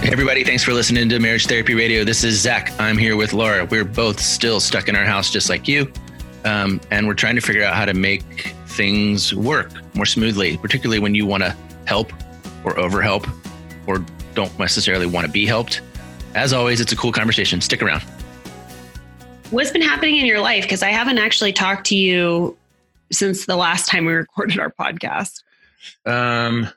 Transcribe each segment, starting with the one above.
Hey everybody, thanks for listening to Marriage Therapy Radio. This is Zach. I'm here with Laura. We're both still stuck in our house just like you. Um, and we're trying to figure out how to make things work more smoothly, particularly when you want to help or overhelp or don't necessarily want to be helped. As always, it's a cool conversation. Stick around. What's been happening in your life? Because I haven't actually talked to you since the last time we recorded our podcast. Um,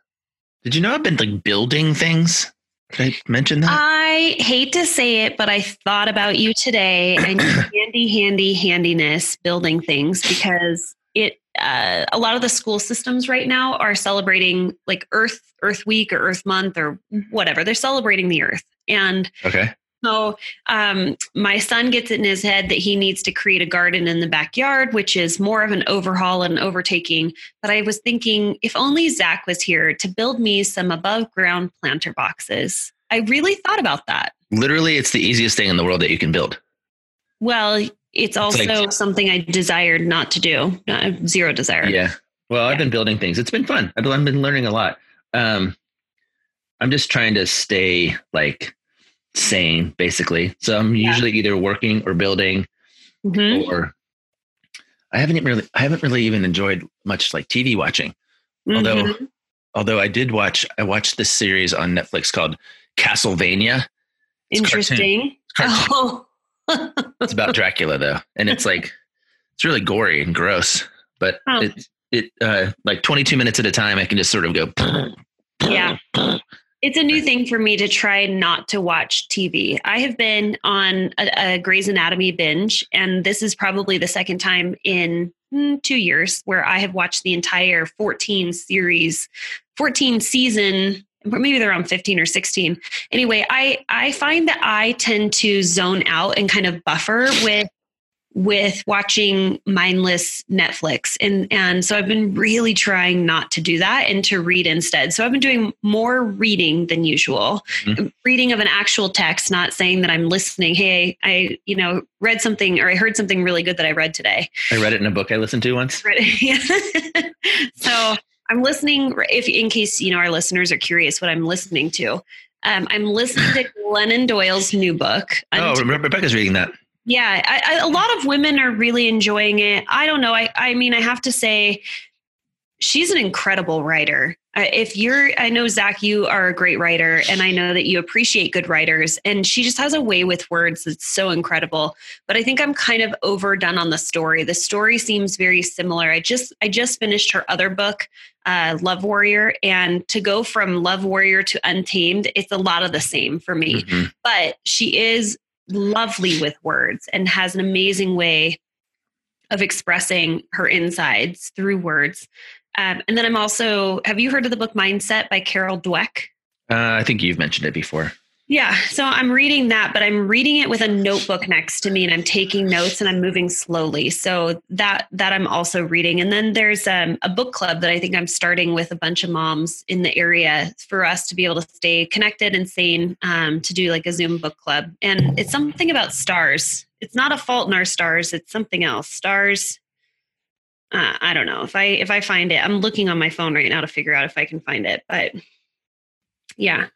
did you know I've been like building things? Did I mention that? I hate to say it, but I thought about you today and handy, handy, handiness building things because it uh, a lot of the school systems right now are celebrating like Earth Earth Week or Earth Month or whatever. They're celebrating the Earth, and okay. So um, my son gets it in his head that he needs to create a garden in the backyard, which is more of an overhaul and overtaking. But I was thinking, if only Zach was here to build me some above ground planter boxes. I really thought about that. Literally, it's the easiest thing in the world that you can build. Well, it's also like, something I desired not to do. Not, zero desire. Yeah. Well, I've been building things. It's been fun. I've been learning a lot. Um, I'm just trying to stay like sane, basically. So I'm yeah. usually either working or building, mm-hmm. or I haven't really, I haven't really even enjoyed much like TV watching. Mm-hmm. Although, although I did watch, I watched this series on Netflix called Castlevania. It's Interesting. Cartoon. It's, cartoon. Oh. it's about Dracula though, and it's like it's really gory and gross. But oh. it it uh, like 22 minutes at a time, I can just sort of go. Yeah. It's a new thing for me to try not to watch TV. I have been on a, a Grey's Anatomy binge, and this is probably the second time in mm, two years where I have watched the entire 14 series, 14 season or maybe they're on 15 or 16 anyway i i find that i tend to zone out and kind of buffer with with watching mindless Netflix. And and so I've been really trying not to do that and to read instead. So I've been doing more reading than usual. Mm-hmm. Reading of an actual text, not saying that I'm listening, hey, I, you know, read something or I heard something really good that I read today. I read it in a book I listened to once. Read it. so I'm listening if in case, you know, our listeners are curious what I'm listening to. Um, I'm listening to Glennon Doyle's new book. Oh, Rebecca's reading that. Yeah, I, I, a lot of women are really enjoying it. I don't know. I, I mean, I have to say, she's an incredible writer. If you're, I know Zach, you are a great writer, and I know that you appreciate good writers. And she just has a way with words that's so incredible. But I think I'm kind of overdone on the story. The story seems very similar. I just, I just finished her other book, uh, Love Warrior, and to go from Love Warrior to Untamed, it's a lot of the same for me. Mm-hmm. But she is lovely with words and has an amazing way of expressing her insides through words. Um, and then I'm also, have you heard of the book Mindset by Carol Dweck? Uh, I think you've mentioned it before. Yeah, so I'm reading that, but I'm reading it with a notebook next to me, and I'm taking notes and I'm moving slowly. So that that I'm also reading, and then there's um, a book club that I think I'm starting with a bunch of moms in the area for us to be able to stay connected and sane um, to do like a Zoom book club. And it's something about stars. It's not a fault in our stars. It's something else. Stars. Uh, I don't know if I if I find it. I'm looking on my phone right now to figure out if I can find it, but yeah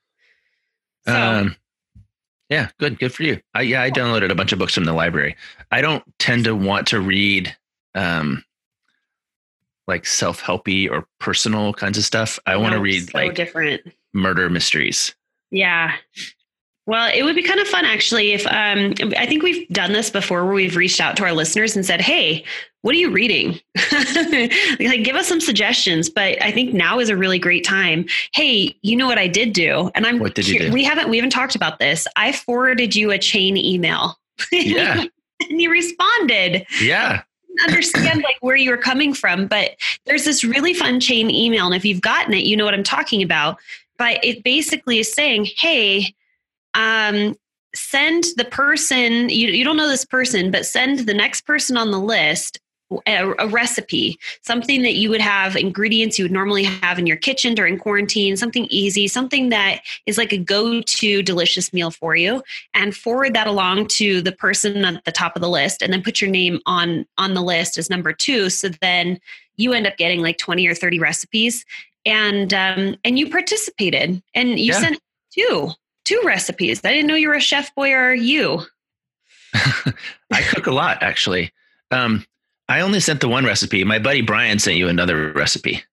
so. Um, yeah, good, good for you. I, yeah, I downloaded a bunch of books from the library. I don't tend to want to read um, like self helpy or personal kinds of stuff. I want to read so like different murder mysteries. Yeah, well, it would be kind of fun actually if um, I think we've done this before where we've reached out to our listeners and said, "Hey, what are you reading? like give us some suggestions." But I think now is a really great time. Hey, you know what I did do? And I'm What did you do? We haven't we haven't talked about this. I forwarded you a chain email. Yeah. and you responded. Yeah understand like where you were coming from but there's this really fun chain email and if you've gotten it you know what i'm talking about but it basically is saying, hey, um, send the person, you, you don't know this person, but send the next person on the list a, a, recipe, something that you would have ingredients you would normally have in your kitchen during quarantine, something easy, something that is like a go to delicious meal for you, and forward that along to the person at the top of the list, and then put your name on on the list as number two. So then you end up getting like twenty or thirty recipes, and um, and you participated, and you yeah. sent two two recipes. I didn't know you were a chef boy. Or you? I cook a lot, actually. Um, I only sent the one recipe. My buddy Brian sent you another recipe.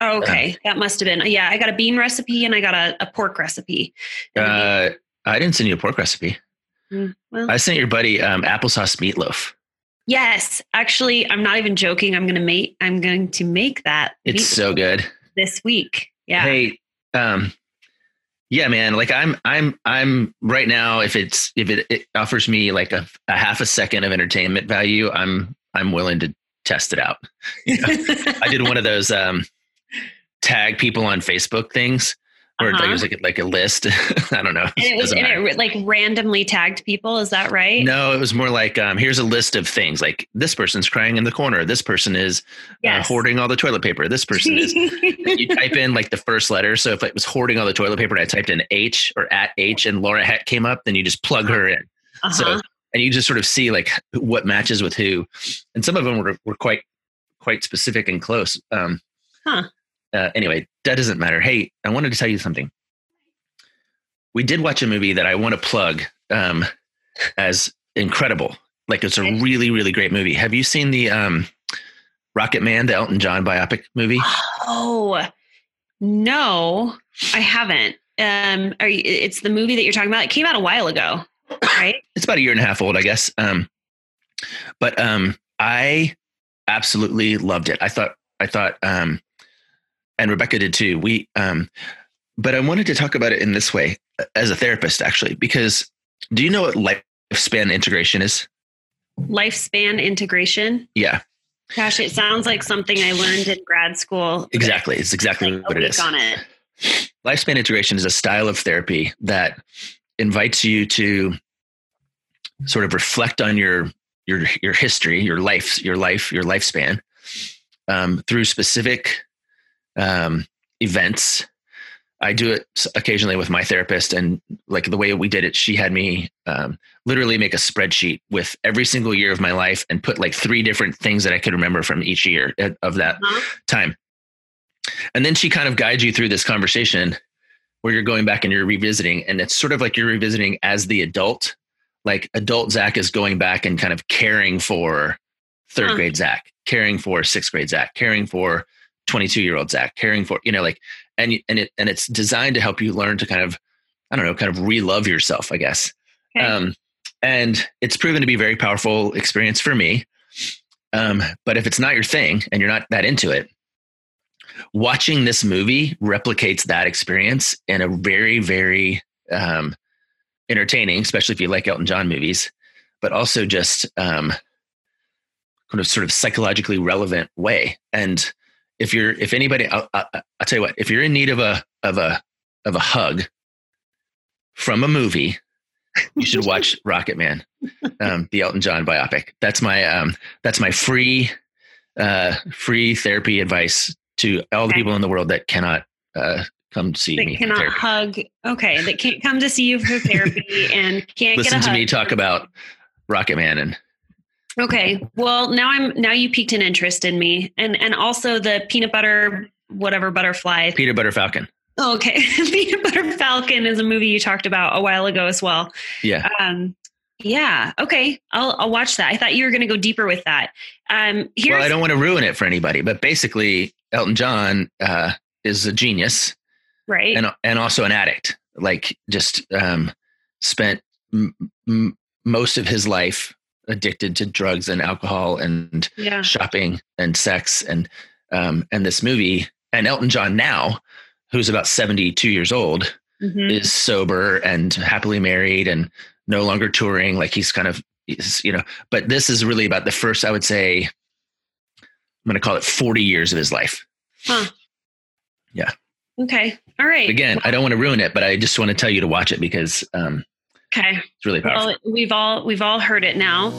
Oh, okay, uh, that must have been. Yeah, I got a bean recipe and I got a, a pork recipe. Uh, I didn't send you a pork recipe. Mm, well, I sent your buddy um, applesauce meatloaf. Yes, actually, I'm not even joking. I'm gonna make. I'm going to make that. It's so good this week. Yeah. Hey, um, yeah, man. Like I'm, I'm, I'm right now. If it's if it, it offers me like a, a half a second of entertainment value, I'm I'm willing to test it out. You know? I did one of those um, tag people on Facebook things or uh-huh. like it was like, like a list. I don't know. And it was and it like randomly tagged people. Is that right? No, it was more like um, here's a list of things. Like this person's crying in the corner. This person is uh, yes. uh, hoarding all the toilet paper. This person is. you type in like the first letter. So if it was hoarding all the toilet paper, and I typed in H or at H, and Laura Heck came up, then you just plug her in. Uh-huh. So and you just sort of see like what matches with who, and some of them were were quite quite specific and close. Um, huh. Uh, anyway, that doesn't matter. Hey, I wanted to tell you something. We did watch a movie that I want to plug um, as incredible. Like it's a really, really great movie. Have you seen the um, Rocketman, the Elton John biopic movie? Oh no, I haven't. Um, are you, it's the movie that you're talking about. It came out a while ago right? it's about a year and a half old, I guess. Um, but um, I absolutely loved it. I thought, I thought, um, and Rebecca did too. We, um, but I wanted to talk about it in this way as a therapist, actually, because do you know what lifespan integration is? Lifespan integration? Yeah. Gosh, it sounds like something I learned in grad school. Exactly. It's exactly like what it is. On it. Lifespan integration is a style of therapy that invites you to sort of reflect on your your your history, your life, your life, your lifespan um, through specific um, events. I do it occasionally with my therapist, and like the way we did it, she had me um, literally make a spreadsheet with every single year of my life and put like three different things that I could remember from each year uh, of that uh-huh. time. And then she kind of guides you through this conversation where you're going back and you're revisiting and it's sort of like you're revisiting as the adult like adult zach is going back and kind of caring for third huh. grade zach caring for sixth grade zach caring for 22 year old zach caring for you know like and and it and it's designed to help you learn to kind of i don't know kind of re-love yourself i guess okay. um and it's proven to be a very powerful experience for me um but if it's not your thing and you're not that into it watching this movie replicates that experience in a very, very um, entertaining, especially if you like Elton John movies, but also just um, kind of sort of psychologically relevant way. And if you're, if anybody, I'll, I'll, I'll tell you what, if you're in need of a of a of a hug from a movie, you should watch Rocketman, um, the Elton John biopic. That's my um, that's my free uh, free therapy advice to all the people in the world that cannot uh, come see that me. Cannot hug. Okay, that can't come to see you for therapy and can't listen to me talk about Rocketman and. Okay, well now I'm now you piqued an interest in me, and and also the peanut butter whatever butterfly. Peanut butter falcon. okay, peanut butter falcon is a movie you talked about a while ago as well. Yeah. Um, yeah. Okay. I'll I'll watch that. I thought you were going to go deeper with that. Um, well, I don't want to ruin it for anybody, but basically, Elton John uh, is a genius, right? And and also an addict. Like just um, spent m- m- most of his life addicted to drugs and alcohol and yeah. shopping and sex and um, and this movie and Elton John now, who's about seventy two years old, mm-hmm. is sober and happily married and no longer touring. Like he's kind of you know. But this is really about the first, I would say, I'm going to call it 40 years of his life. Huh. Yeah. Okay. All right. Again, I don't want to ruin it, but I just want to tell you to watch it because um, okay, it's really powerful. Well, we've all we've all heard it now.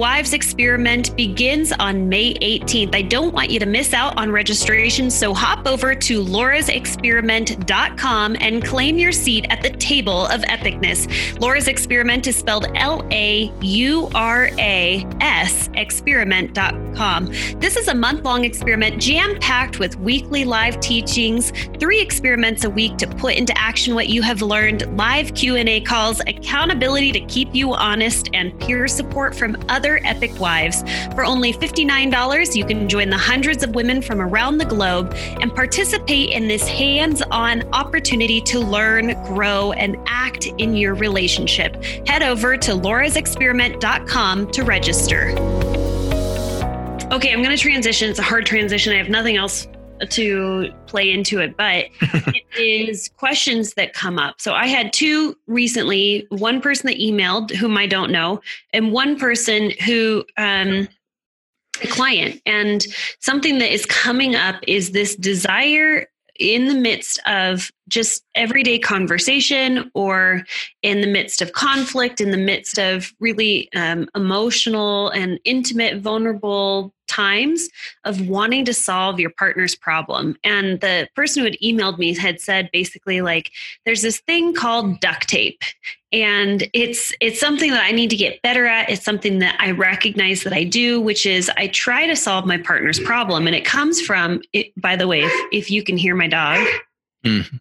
Wives Experiment begins on May 18th. I don't want you to miss out on registration, so hop over to laurasexperiment.com and claim your seat at the table of epicness. Laura's Experiment is spelled L A U R A S experiment.com. This is a month long experiment jam packed with weekly live teachings, three experiments a week to put into action what you have learned, live Q&A calls, accountability to keep you honest, and peer support from other Epic Wives. For only $59, you can join the hundreds of women from around the globe and participate in this hands on opportunity to learn, grow, and act in your relationship. Head over to laurasexperiment.com to register. Okay, I'm going to transition. It's a hard transition. I have nothing else to play into it, but it is questions that come up. So I had two recently one person that emailed, whom I don't know, and one person who, um, a client. And something that is coming up is this desire in the midst of just everyday conversation or in the midst of conflict, in the midst of really um, emotional and intimate, vulnerable times of wanting to solve your partner's problem. And the person who had emailed me had said basically like there's this thing called duct tape and it's it's something that I need to get better at. It's something that I recognize that I do, which is I try to solve my partner's problem and it comes from it, by the way, if if you can hear my dog. Mm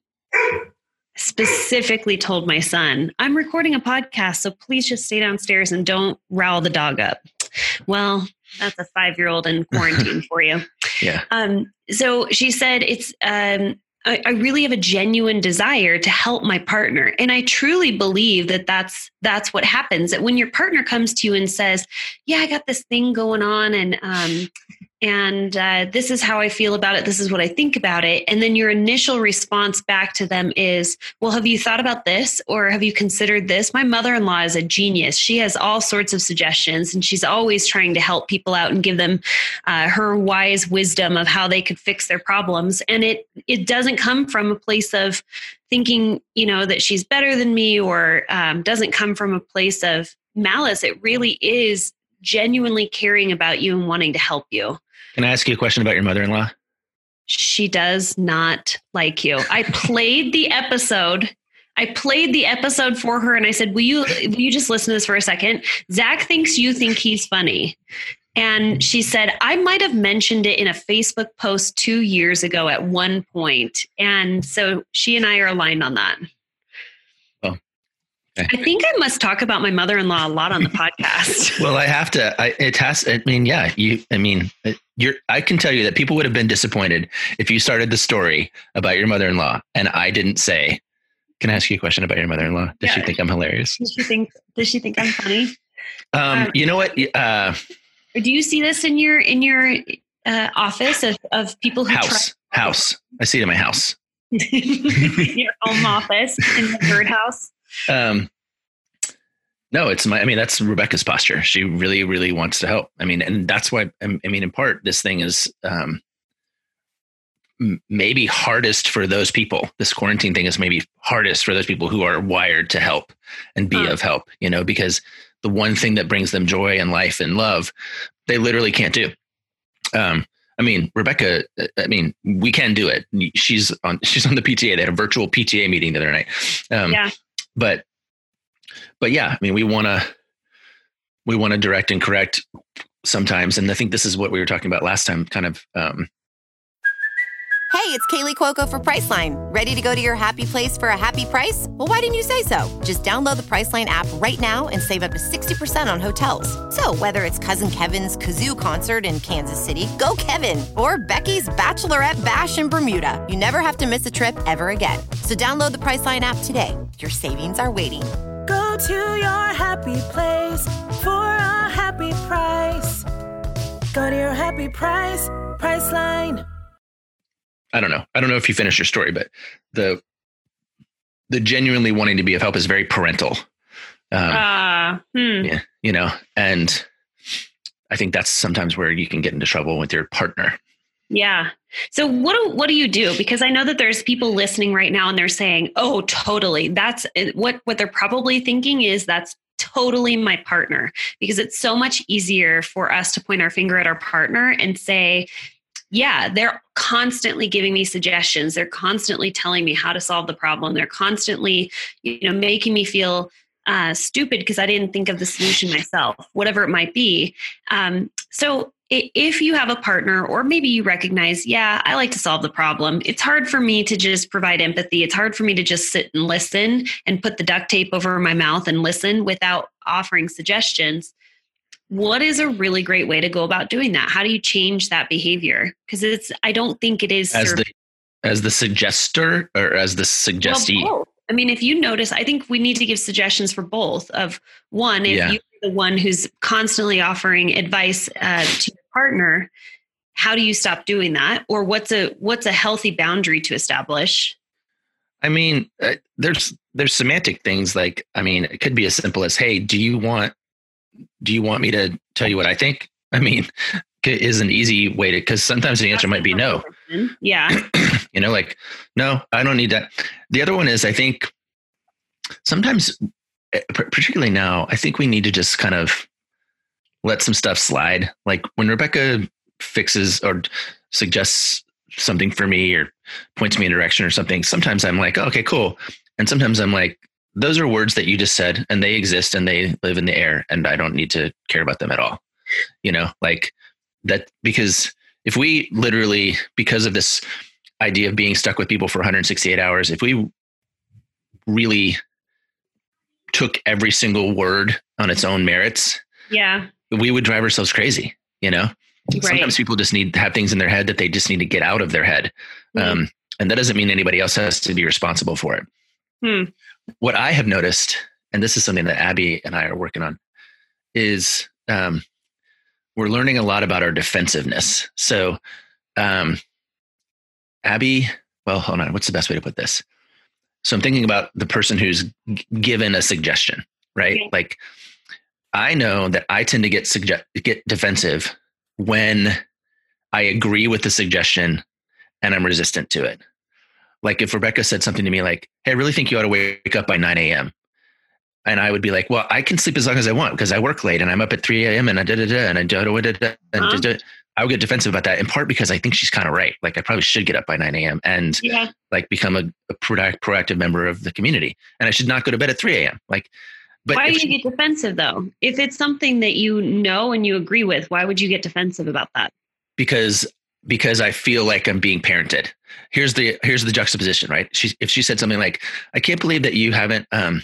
specifically told my son, I'm recording a podcast, so please just stay downstairs and don't rile the dog up. Well, that's a five year old in quarantine for you. Yeah. Um, so she said, it's, um, I, I really have a genuine desire to help my partner. And I truly believe that that's, that's what happens that when your partner comes to you and says, yeah, I got this thing going on and, um, and uh, this is how I feel about it. This is what I think about it. And then your initial response back to them is, Well, have you thought about this or have you considered this? My mother in law is a genius. She has all sorts of suggestions and she's always trying to help people out and give them uh, her wise wisdom of how they could fix their problems. And it, it doesn't come from a place of thinking, you know, that she's better than me or um, doesn't come from a place of malice. It really is genuinely caring about you and wanting to help you. Can I ask you a question about your mother in law? She does not like you. I played the episode. I played the episode for her and I said, Will you will you just listen to this for a second? Zach thinks you think he's funny. And she said, I might have mentioned it in a Facebook post two years ago at one point. And so she and I are aligned on that. Oh, I think I must talk about my mother-in-law a lot on the podcast. well, I have to. I, it has. I mean, yeah. You. I mean, you're. I can tell you that people would have been disappointed if you started the story about your mother-in-law and I didn't say. Can I ask you a question about your mother-in-law? Does yeah. she think I'm hilarious? Does she think? Does she think I'm funny? Um, um you know what? Uh, do you see this in your in your uh, office of, of people who house try- house? I see it in my house. your home office in the third house. Um, no, it's my, I mean, that's Rebecca's posture. She really, really wants to help. I mean, and that's why, I mean, in part, this thing is, um, maybe hardest for those people. This quarantine thing is maybe hardest for those people who are wired to help and be uh. of help, you know, because the one thing that brings them joy and life and love, they literally can't do. Um, I mean, Rebecca, I mean, we can do it. She's on, she's on the PTA. They had a virtual PTA meeting the other night. Um, yeah but but yeah, I mean, we want to we want to direct and correct sometimes, and I think this is what we were talking about last time. Kind of. Um, Hey, it's Kaley Cuoco for Priceline. Ready to go to your happy place for a happy price? Well, why didn't you say so? Just download the Priceline app right now and save up to sixty percent on hotels. So whether it's Cousin Kevin's kazoo concert in Kansas City, go Kevin, or Becky's bachelorette bash in Bermuda, you never have to miss a trip ever again. So download the Priceline app today. Your savings are waiting. Go to your happy place for a happy price. Go to your happy price, Priceline. I don't know. I don't know if you finished your story, but the the genuinely wanting to be of help is very parental. Um, uh, hmm. Yeah, you know, and I think that's sometimes where you can get into trouble with your partner. Yeah. So what do, what do you do? Because I know that there's people listening right now and they're saying, "Oh, totally." That's what what they're probably thinking is that's totally my partner because it's so much easier for us to point our finger at our partner and say, yeah, they're constantly giving me suggestions. They're constantly telling me how to solve the problem. They're constantly, you know, making me feel uh, stupid because I didn't think of the solution myself, whatever it might be. Um, so if you have a partner or maybe you recognize yeah i like to solve the problem it's hard for me to just provide empathy. It's hard for me to just sit and listen and put the duct tape over my mouth and listen without offering suggestions. What is a really great way to go about doing that? How do you change that behavior? Because it's i don't think it is as the as the suggester or as the suggestee? well, I mean, if you notice, I think we need to give suggestions for both. Of one, if yeah. you're the one who's constantly offering advice uh, to partner how do you stop doing that? Or what's a what's a healthy boundary to establish? I mean uh, there's there's semantic things like i mean it could be as simple as hey do you want do you want me to tell you what i think? I mean is an easy way to because sometimes the answer might be no. yeah. You know like no i don't need that. The other one is i think sometimes eh, particularly now i think we need to just kind of let some stuff slide. Like when Rebecca fixes or suggests something for me or points me in a direction or something, sometimes I'm like, oh, okay, cool. And sometimes I'm like, those are words that you just said and they exist and they live in the air and I don't need to care about them at all. You know, like that because if we literally, because of this idea of being stuck with people for 168 hours, if we really took every single word on its own merits, yeah, we would drive ourselves crazy, you know? Right. Sometimes people just need to have things in their head that they just need to get out of their head. Mm-hmm. Um, and that doesn't mean anybody else has to be responsible for it. Hmm. What I have noticed, and this is something that Abby and I are working on, is um, we're learning a lot about our defensiveness. So, um, Abby, well, hold on. What's the best way to put this? So I'm thinking about the person who's g- given a suggestion, right? Okay. Like I know that I tend to get suggest get defensive when I agree with the suggestion and I'm resistant to it. Like if Rebecca said something to me like, "Hey, I really think you ought to wake up by 9 a.m." And I would be like, "Well, I can sleep as long as I want because I work late and I'm up at 3 a.m. and I da da da and I da da da da and uh-huh. da, da. I would get defensive about that in part because I think she's kind of right. Like I probably should get up by 9 a.m. and yeah. like become a, a proactive member of the community, and I should not go to bed at 3 a.m. Like but why do you get defensive though? If it's something that you know and you agree with, why would you get defensive about that? Because because I feel like I'm being parented. Here's the here's the juxtaposition, right? She if she said something like, "I can't believe that you haven't um,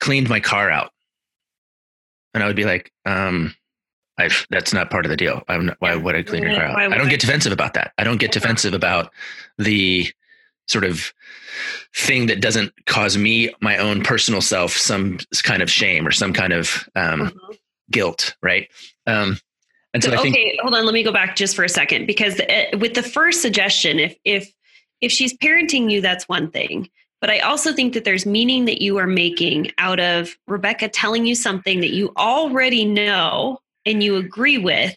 cleaned my car out," and I would be like, um, I that's not part of the deal. I'm not, why would I clean your car out? I don't get defensive about that. I don't get defensive about the sort of thing that doesn't cause me my own personal self some kind of shame or some kind of um, mm-hmm. guilt right? Um, and so, so think, okay hold on let me go back just for a second because it, with the first suggestion if if if she's parenting you that's one thing. But i also think that there's meaning that you are making out of rebecca telling you something that you already know and you agree with.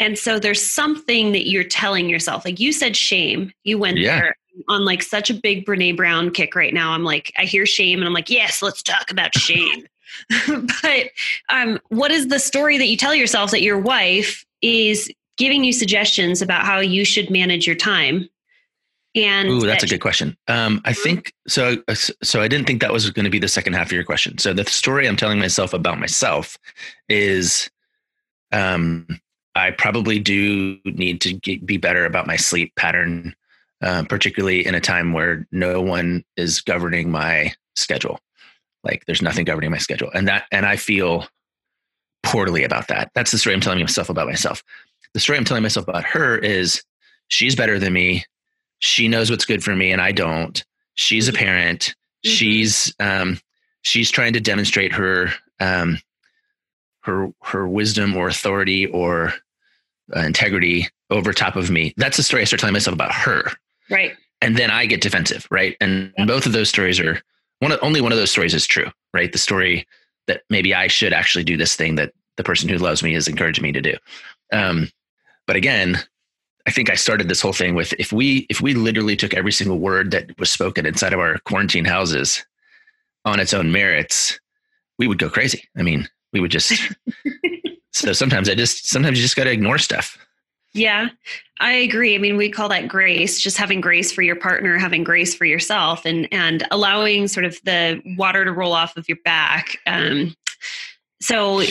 And so there's something that you're telling yourself. Like you said shame. You went yeah. there on like such a big Brene Brown kick right now. I'm like, I hear shame and I'm like, yes, let's talk about shame. but um, what is the story that you tell yourself that your wife is giving you suggestions about how you should manage your time? And Ooh, that's a good question. Um, I mm-hmm. think so. Uh, so I didn't think that was going to be the second half of your question. So the story I'm telling myself about myself is, um, I probably do need to get, be better about my sleep pattern uh, particularly in a time where no one is governing my schedule. Like there's nothing governing my schedule, and that and I feel poorly about that. That's the story I'm telling myself about myself. The story I'm telling myself about her is she's better than me. She knows what's good for me, and I don't. She's a mm-hmm. parent. Mm-hmm. She's um, she's trying to demonstrate her um, her her wisdom or authority or uh, integrity over top of me. That's the story I start telling myself about her. Right. And then I get defensive, right? And yeah. both of those stories are one of, only one of those stories is true, right? The story that maybe I should actually do this thing that the person who loves me is encouraging me to do. Um, but again, I think I started this whole thing with if we if we literally took every single word that was spoken inside of our quarantine houses on its own merits, we would go crazy. I mean, we would just so sometimes I just sometimes you just got to ignore stuff. Yeah, I agree. I mean, we call that grace, just having grace for your partner, having grace for yourself, and and allowing sort of the water to roll off of your back. Um, so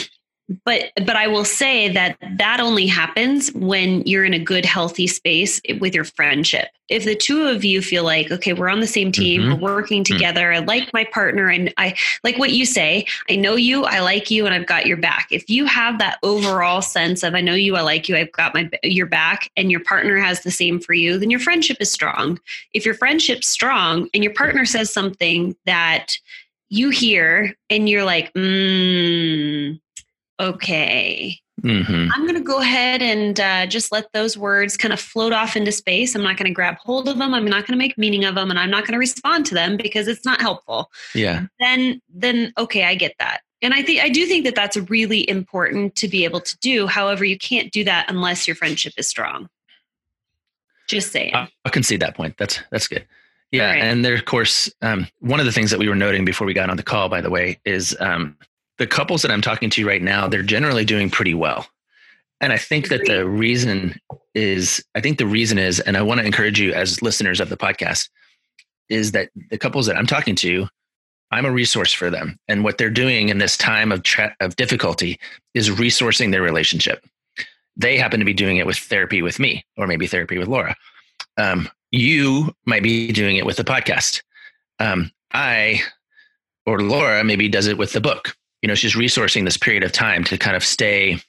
but but i will say that that only happens when you're in a good healthy space with your friendship if the two of you feel like okay we're on the same team mm-hmm. we're working mm. together i like my partner and i like what you say i know you i like you and i've got your back if you have that overall sense of i know you i like you i've got my your back and your partner has the same for you then your friendship is strong if your friendship's strong and your partner says something that you hear and you're like mm okay, mm-hmm. I'm going to go ahead and uh, just let those words kind of float off into space. I'm not going to grab hold of them. I'm not going to make meaning of them, and I'm not going to respond to them because it's not helpful. Yeah. Then, then okay, I get that. And I think I do think that that's really important to be able to do. However, you can't do that unless your friendship is strong. Just saying. I, I can see that point. That's that's good. Yeah, right. and there, of course, um, one of the things that we were noting before we got on the call, by the way, is um, the couples that I'm talking to right now, they're generally doing pretty well. And I think that the reason is, I think the reason is, and I want to encourage you as listeners of the podcast, is that the couples that I'm talking to, I'm a resource for them. And what they're doing in this time of, tra- of difficulty is resourcing their relationship. They happen to be doing it with therapy with me, or maybe therapy with Laura. Um, you might be doing it with the podcast. Um, I or Laura maybe does it with the book you know she's resourcing this period of time to kind of stay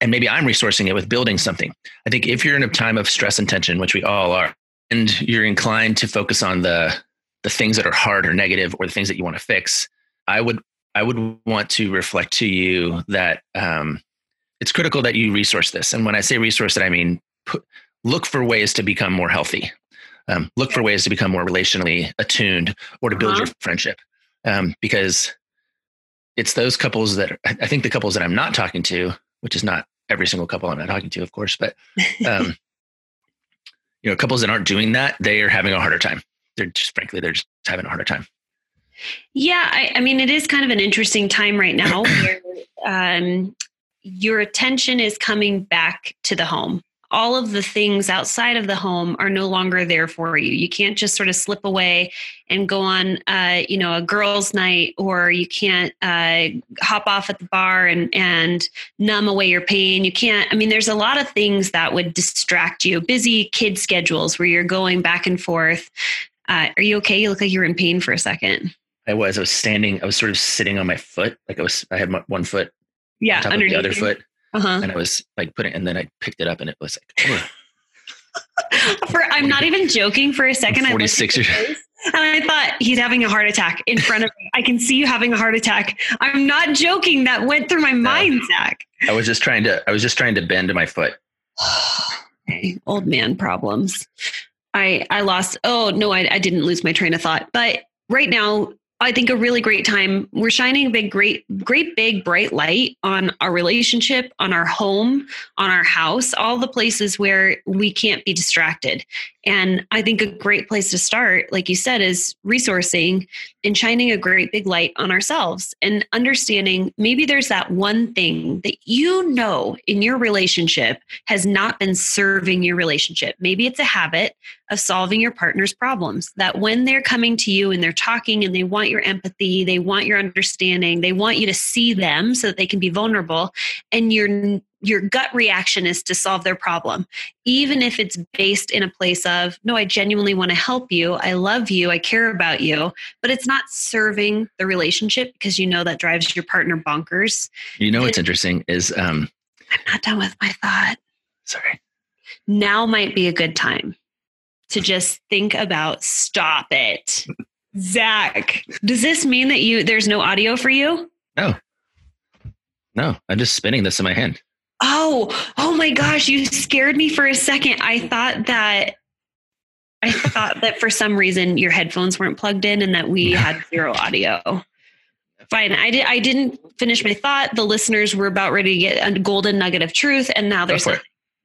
and maybe i'm resourcing it with building something. I think if you're in a time of stress and tension which we all are and you're inclined to focus on the the things that are hard or negative or the things that you want to fix i would i would want to reflect to you that um, it's critical that you resource this. And when i say resource that i mean put, look for ways to become more healthy. Um, look for ways to become more relationally attuned or to build uh-huh. your friendship. Um, because it's those couples that I think the couples that I'm not talking to, which is not every single couple I'm not talking to, of course, but um, you know, couples that aren't doing that, they are having a harder time. They're just frankly, they're just having a harder time. Yeah, I, I mean, it is kind of an interesting time right now where um, your attention is coming back to the home all of the things outside of the home are no longer there for you. You can't just sort of slip away and go on, uh, you know, a girls' night, or you can't uh, hop off at the bar and and numb away your pain. You can't. I mean, there's a lot of things that would distract you. Busy kid schedules where you're going back and forth. Uh, are you okay? You look like you're in pain for a second. I was. I was standing. I was sort of sitting on my foot, like I was. I had my, one foot. Yeah, on top underneath of the other foot uh-huh. and I was like putting, and then I picked it up, and it was like. For I'm not even joking. For a 2nd I 46 years. And I thought he's having a heart attack in front of me. I can see you having a heart attack. I'm not joking. That went through my mind, Zach. I was just trying to. I was just trying to bend my foot. okay. Old man problems. I I lost. Oh no, I, I didn't lose my train of thought. But right now, I think a really great time. We're shining a big, great, great big bright light on our relationship, on our home, on our house, all the places where we can't be distracted. And I think a great place to start, like you said, is resourcing and shining a great big light on ourselves and understanding maybe there's that one thing that you know in your relationship has not been serving your relationship. Maybe it's a habit of solving your partner's problems that when they're coming to you and they're talking and they want your empathy, they want your understanding, they want you to see them so that they can be vulnerable, and you're your gut reaction is to solve their problem, even if it's based in a place of, no, I genuinely want to help you. I love you. I care about you. But it's not serving the relationship because you know that drives your partner bonkers. You know what's interesting is um, I'm not done with my thought. Sorry. Now might be a good time to just think about stop it. Zach, does this mean that you there's no audio for you? No. No, I'm just spinning this in my hand. Oh, oh my gosh, you scared me for a second. I thought that I thought that for some reason your headphones weren't plugged in and that we had zero audio. Fine. I did I didn't finish my thought. The listeners were about ready to get a golden nugget of truth and now there's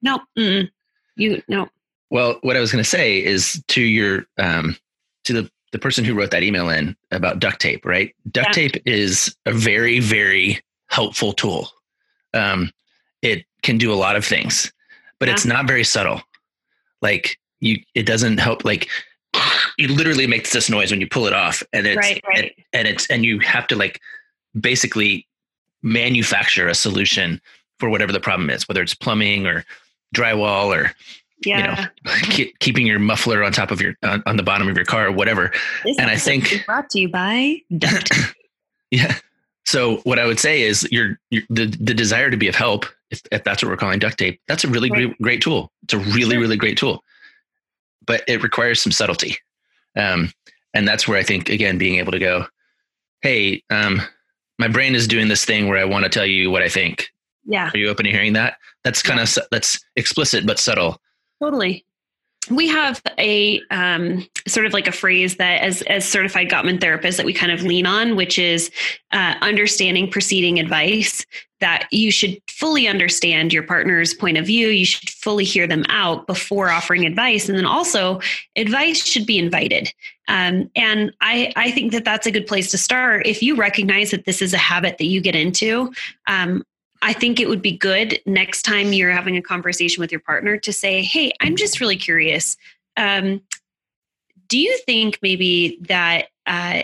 no. Mm-mm. You no. Well, what I was going to say is to your um, to the the person who wrote that email in about duct tape, right? Duct Yeah. tape is a very very helpful tool. Um, it can do a lot of things, but it's not very subtle. Like you, it doesn't help. Like it literally makes this noise when you pull it off, and it's Right, right. And, and it's and you have to like basically manufacture a solution for whatever the problem is, whether it's plumbing or drywall or Yeah. you know keep, keeping your muffler on top of your on, on the bottom of your car or whatever. This and I think- is brought to you by duct yeah. So what i would say is your, your the, the desire to be of help if, if that's what we're calling duct tape that's a really Right. great, great tool. It's a really Sure. really great tool. But it requires some subtlety. Um, and that's where i think again being able to go hey um, my brain is doing this thing where i want to tell you what i think. Yeah. are you open to hearing that? That's kind of that's explicit but subtle Totally. We have a um, sort of like a phrase that, as as certified Gottman therapists, that we kind of lean on, which is uh, understanding preceding advice. That you should fully understand your partner's point of view. You should fully hear them out before offering advice, and then also advice should be invited. Um, and I I think that that's a good place to start. If you recognize that this is a habit that you get into, um, I think it would be good next time you're having a conversation with your partner to say, Hey, I'm just really curious. Um, do you think maybe that uh,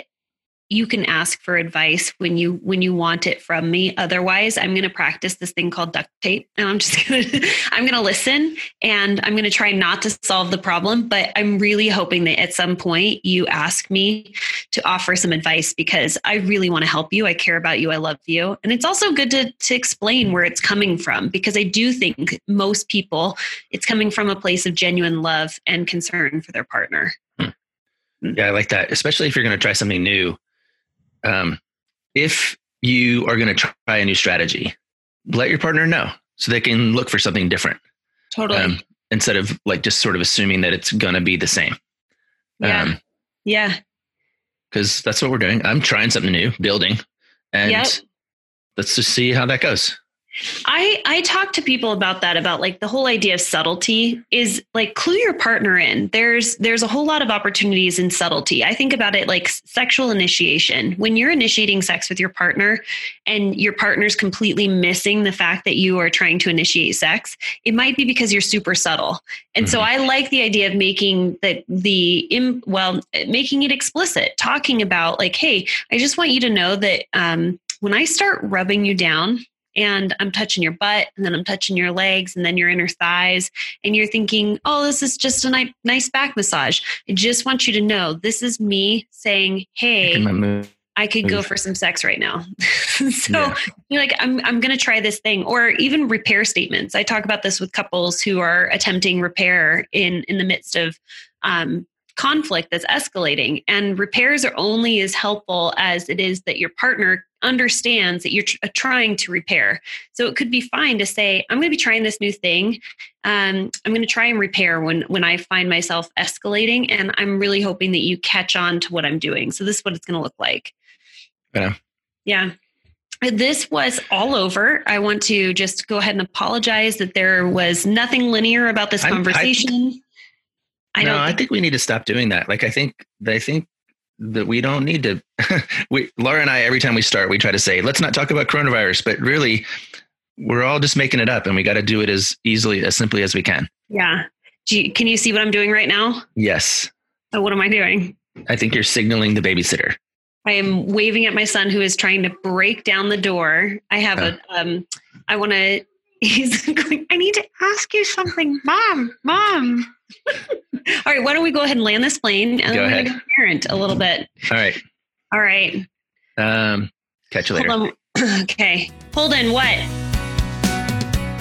you can ask for advice when you when you want it from me. Otherwise i'm going to practice this thing called duct tape and i'm just going to i'm going to listen and i'm going to try not to solve the problem but i'm really hoping that at some point you ask me to offer some advice because i really want to help you. I care about you. I love you. And it's also good to to explain where it's coming from because i do think most people it's coming from a place of genuine love and concern for their partner. Hmm. Hmm. Yeah, I like that, especially if you're going to try something new. Um, if you are going to try a new strategy, let your partner know so they can look for something different totally um, instead of like just sort of assuming that it's going to be the same. yeah yeah Because that's what we're doing. I'm trying something new, building, and Yep. let's just see how that goes. I I talk to people about that about like the whole idea of subtlety is like clue your partner in. There's there's a whole lot of opportunities in subtlety. I think about it like sexual initiation. When you're initiating sex with your partner and your partner's completely missing the fact that you are trying to initiate sex, it might be because you're super subtle. And so Mhm. I like the idea of making the the im, well making it explicit, talking about like hey, I just want you to know that um when I start rubbing you down and I'm touching your butt and then I'm touching your legs and then your inner thighs and you're thinking, "Oh, this is just a ni- nice back massage." I just want you to know this is me saying, "Hey, I could go for some sex right now." so Yeah. you're like, "I'm I'm going to try this thing," or even repair statements. I talk about this with couples who are attempting repair in in the midst of um, conflict that's escalating, and repairs are only as helpful as it is that your partner understands that you're tr- uh, trying to repair. So it could be fine to say, "I'm going to be trying this new thing. Um, I'm going to try and repair when when I find myself escalating, and I'm really hoping that you catch on to what I'm doing. So this is what it's going to look like." Yeah. Yeah. This was all over. I want to just go ahead and apologize that there was nothing linear about this I'm- I- conversation. I, no, don't I think, think we need to stop doing that. Like, I think, I think that we don't need to. we, Laura and I, every time we start, we try to say, let's not talk about coronavirus, but really, we're all just making it up, and we got to do it as easily, as simply as we can. yeah. Do you, can you see what I'm doing right now? Yes, Oh, what am I doing? I think you're signaling the babysitter. I am waving at my son who is trying to break down the door. I have a um I want to he's going I need to ask you something, mom. Mom. All right, why don't we go ahead and land this plane and Go ahead. to parent a little bit. All right. All right. Um, catch you later. Hold okay. Hold on. What?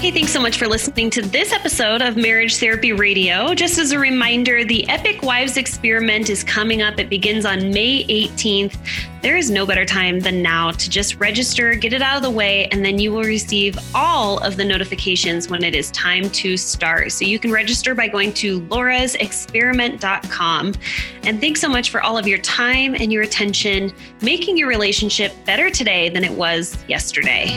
Hey, thanks so much for listening to this episode of Marriage Therapy Radio. Just as a reminder, the Epic Wives Experiment is coming up. It begins on May 18th. There is no better time than now to just register, get it out of the way, and then you will receive all of the notifications when it is time to start. So you can register by going to laurasexperiment.com. And thanks so much for all of your time and your attention, making your relationship better today than it was yesterday.